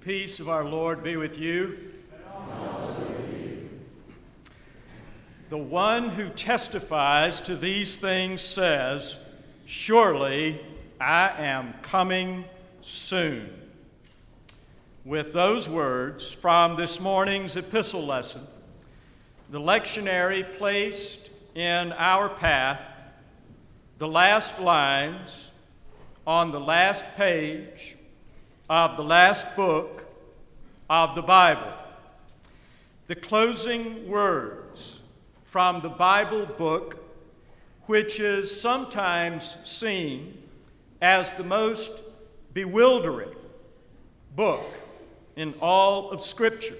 peace of our Lord be with you. The one who testifies to these things says, Surely I am coming soon. With those words from this morning's epistle lesson, the lectionary placed in our path the last lines on the last page of the last book of the Bible. The closing words from the Bible book, which is sometimes seen as the most bewildering book in all of Scripture.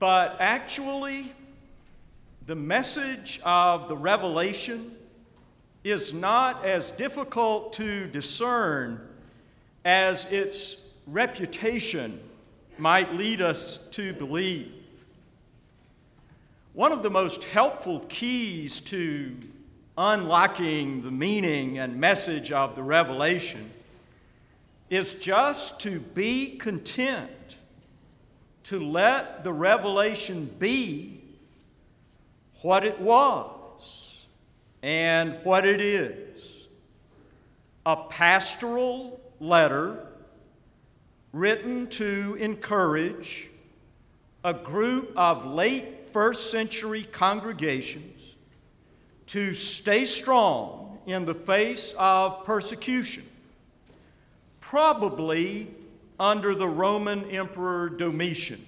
But actually, the message of the revelation is not as difficult to discern as its reputation might lead us to believe. One of the most helpful keys to unlocking the meaning and message of the revelation is just to be content to let the revelation be what it was and what it is a pastoral letter written to encourage a group of late first century congregations to stay strong in the face of persecution, probably under the Roman Emperor Domitian.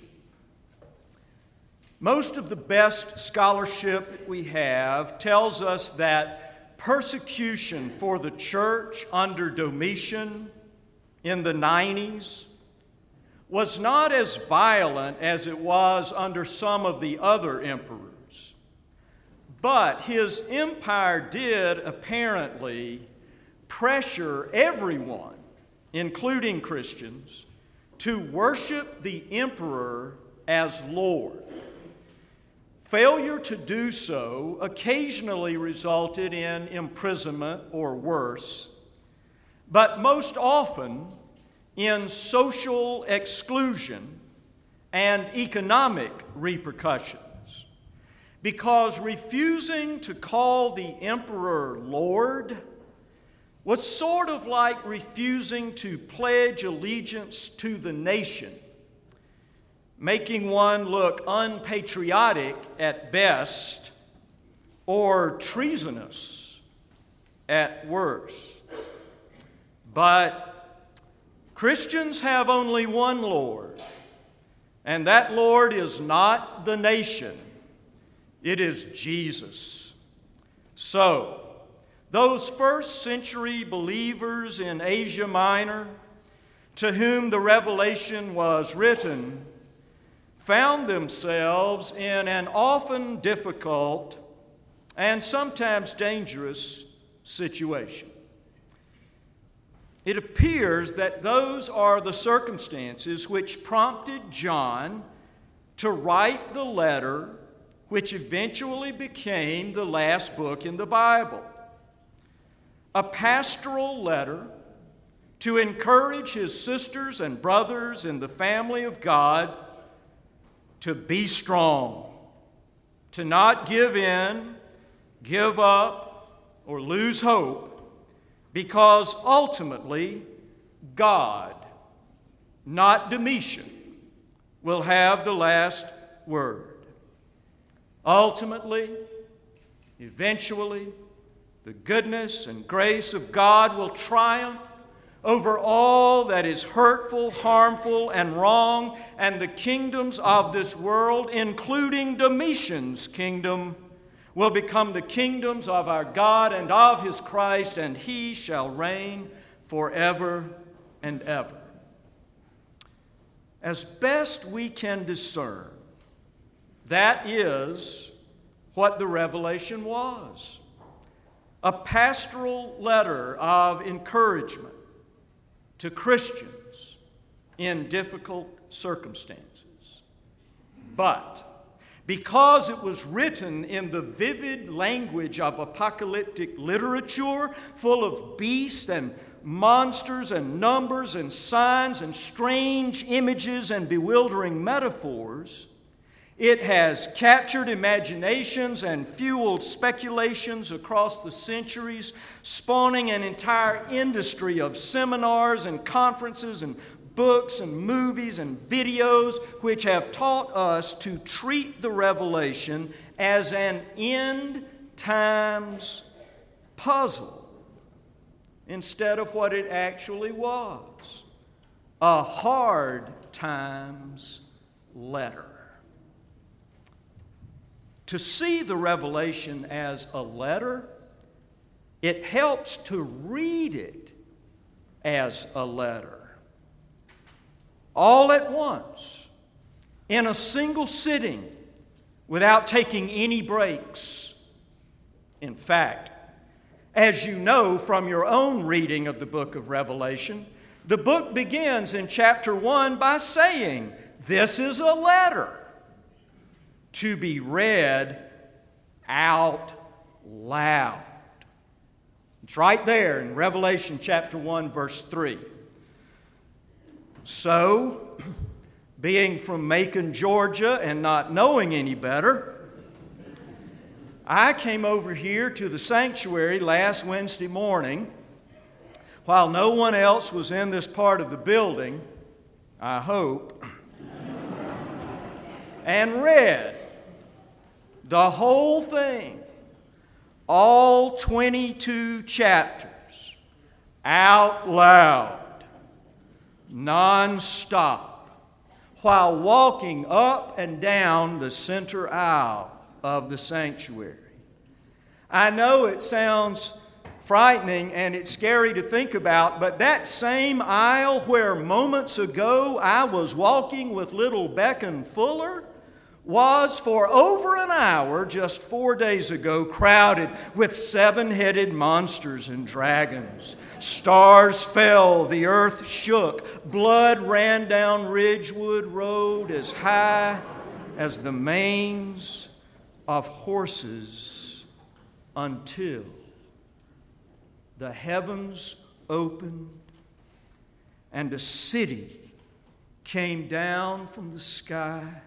Most of the best scholarship that we have tells us that persecution for the church under Domitian in the 90s was not as violent as it was under some of the other emperors. But his empire did apparently pressure everyone including Christians, to worship the emperor as Lord. Failure to do so occasionally resulted in imprisonment or worse, but most often in social exclusion and economic repercussions. Because refusing to call the emperor Lord was sort of like refusing to pledge allegiance to the nation, making one look unpatriotic at best or treasonous at worst. But Christians have only one Lord, and that Lord is not the nation, it is Jesus. So, those first century believers in Asia Minor, to whom the revelation was written, found themselves in an often difficult and sometimes dangerous situation. It appears that those are the circumstances which prompted John to write the letter which eventually became the last book in the Bible. A pastoral letter to encourage his sisters and brothers in the family of God to be strong, to not give in, give up, or lose hope, because ultimately God, not Domitian, will have the last word. Ultimately, eventually, the goodness and grace of God will triumph over all that is hurtful, harmful, and wrong, and the kingdoms of this world, including Domitian's kingdom, will become the kingdoms of our God and of his Christ, and he shall reign forever and ever. As best we can discern, that is what the revelation was a pastoral letter of encouragement to Christians in difficult circumstances. But because it was written in the vivid language of apocalyptic literature, full of beasts and monsters and numbers and signs and strange images and bewildering metaphors. It has captured imaginations and fueled speculations across the centuries, spawning an entire industry of seminars and conferences and books and movies and videos which have taught us to treat the revelation as an end times puzzle instead of what it actually was a hard times letter. To see the revelation as a letter, it helps to read it as a letter. All at once, in a single sitting, without taking any breaks. In fact, as you know from your own reading of the book of Revelation, the book begins in chapter 1 by saying, This is a letter to be read out loud. It's right there in Revelation chapter 1, verse 3. So, being from Macon, Georgia, and not knowing any better, I came over here to the sanctuary last Wednesday morning. While no one else was in this part of the building, I hope, and read the whole thing, all 22 chapters, out loud, non-stop, while walking up and down the center aisle of the sanctuary. I know it sounds frightening and it's scary to think about, but that same aisle where moments ago I was walking with little Beckon Fuller was for over an hour just four days ago crowded with seven headed monsters and dragons. Stars fell, the earth shook, blood ran down Ridgewood Road as high as the manes of horses until the heavens opened and a city came down from the sky,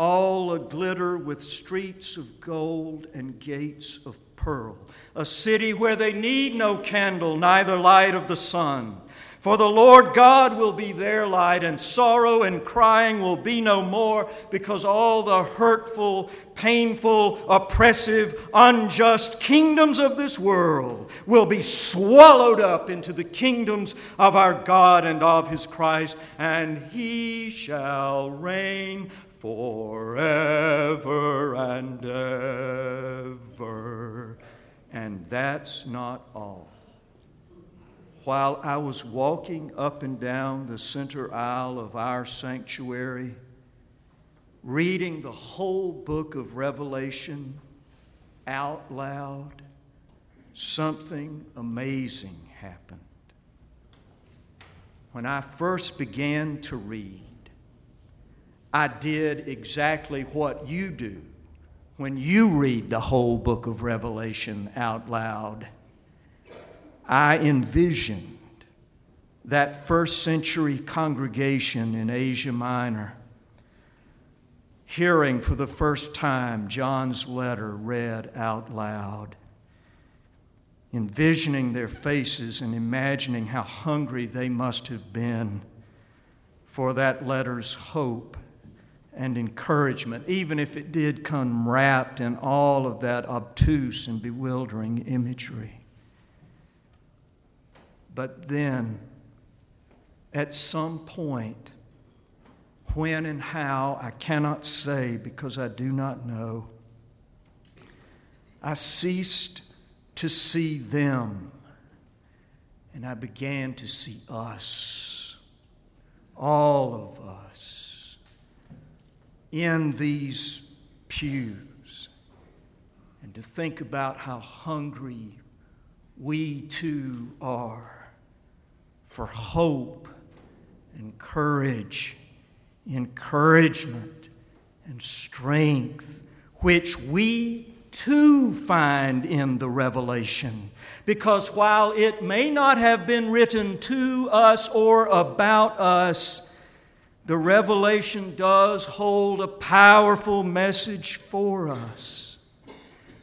all aglitter with streets of gold and gates of pearl. A city where they need no candle, neither light of the sun for the Lord God will be their light, and sorrow and crying will be no more, because all the hurtful, painful, oppressive, unjust kingdoms of this world will be swallowed up into the kingdoms of our God and of his Christ, and he shall reign forever and ever. And that's not all while I was walking up and down the center aisle of our sanctuary, reading the whole book of Revelation out loud, something amazing happened. When I first began to read, I did exactly what you do when you read the whole book of Revelation out loud. I envisioned that first century congregation in Asia Minor hearing for the first time John's letter read out loud, envisioning their faces and imagining how hungry they must have been for that letter's hope and encouragement, even if it did come wrapped in all of that obtuse and bewildering imagery. But then, at some point, when and how, I cannot say because I do not know, I ceased to see them and I began to see us, all of us, in these pews, and to think about how hungry we too are for hope and courage, encouragement and strength, which we too find in the revelation. Because while it may not have been written to us or about us, the revelation does hold a powerful message for us.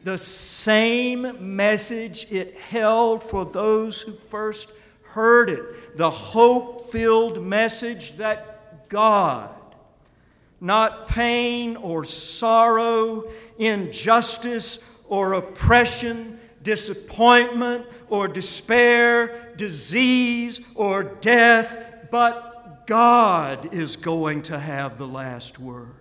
The same message it held for those who first heard it. The hope filled message that God, not pain or sorrow, injustice or oppression, disappointment or despair, disease or death, but God is going to have the last word.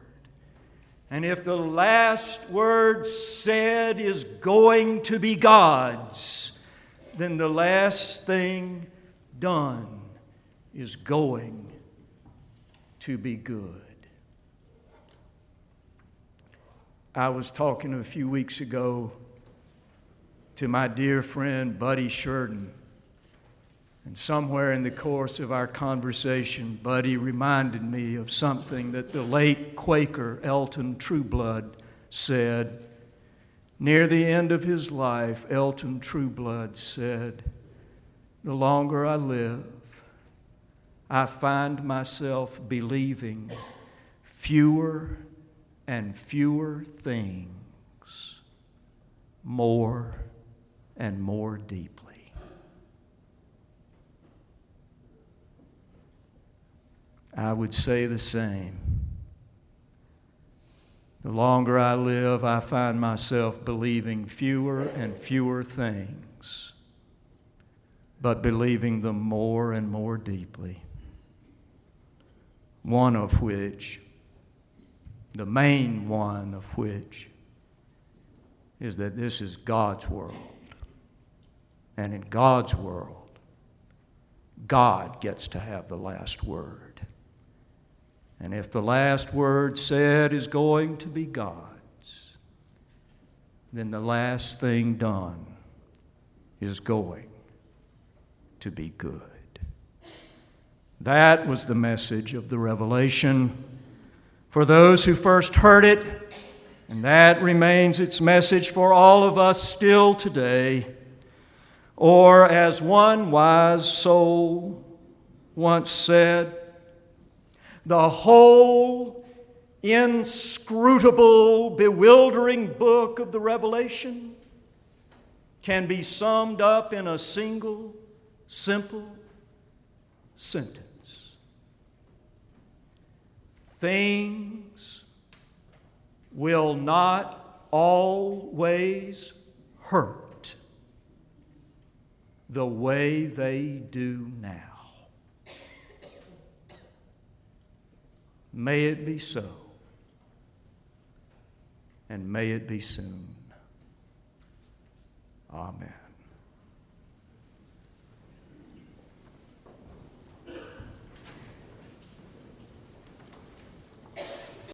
And if the last word said is going to be God's, then the last thing done is going to be good. I was talking a few weeks ago to my dear friend Buddy Sheridan. And somewhere in the course of our conversation, Buddy reminded me of something that the late Quaker Elton Trueblood said. Near the end of his life, Elton Trueblood said, The longer I live, I find myself believing fewer and fewer things more and more deeply. I would say the same. The longer I live, I find myself believing fewer and fewer things, but believing them more and more deeply. One of which the main one of which is that this is God's world. And in God's world, God gets to have the last word. And if the last word said is going to be God's, then the last thing done is going to be good. That was the message of the revelation for those who first heard it, and that remains its message for all of us still today. Or, as one wise soul once said, the whole inscrutable, bewildering book of the Revelation can be summed up in a single, simple sentence things will not always hurt the way they do now. May it be so, and may it be soon. Amen.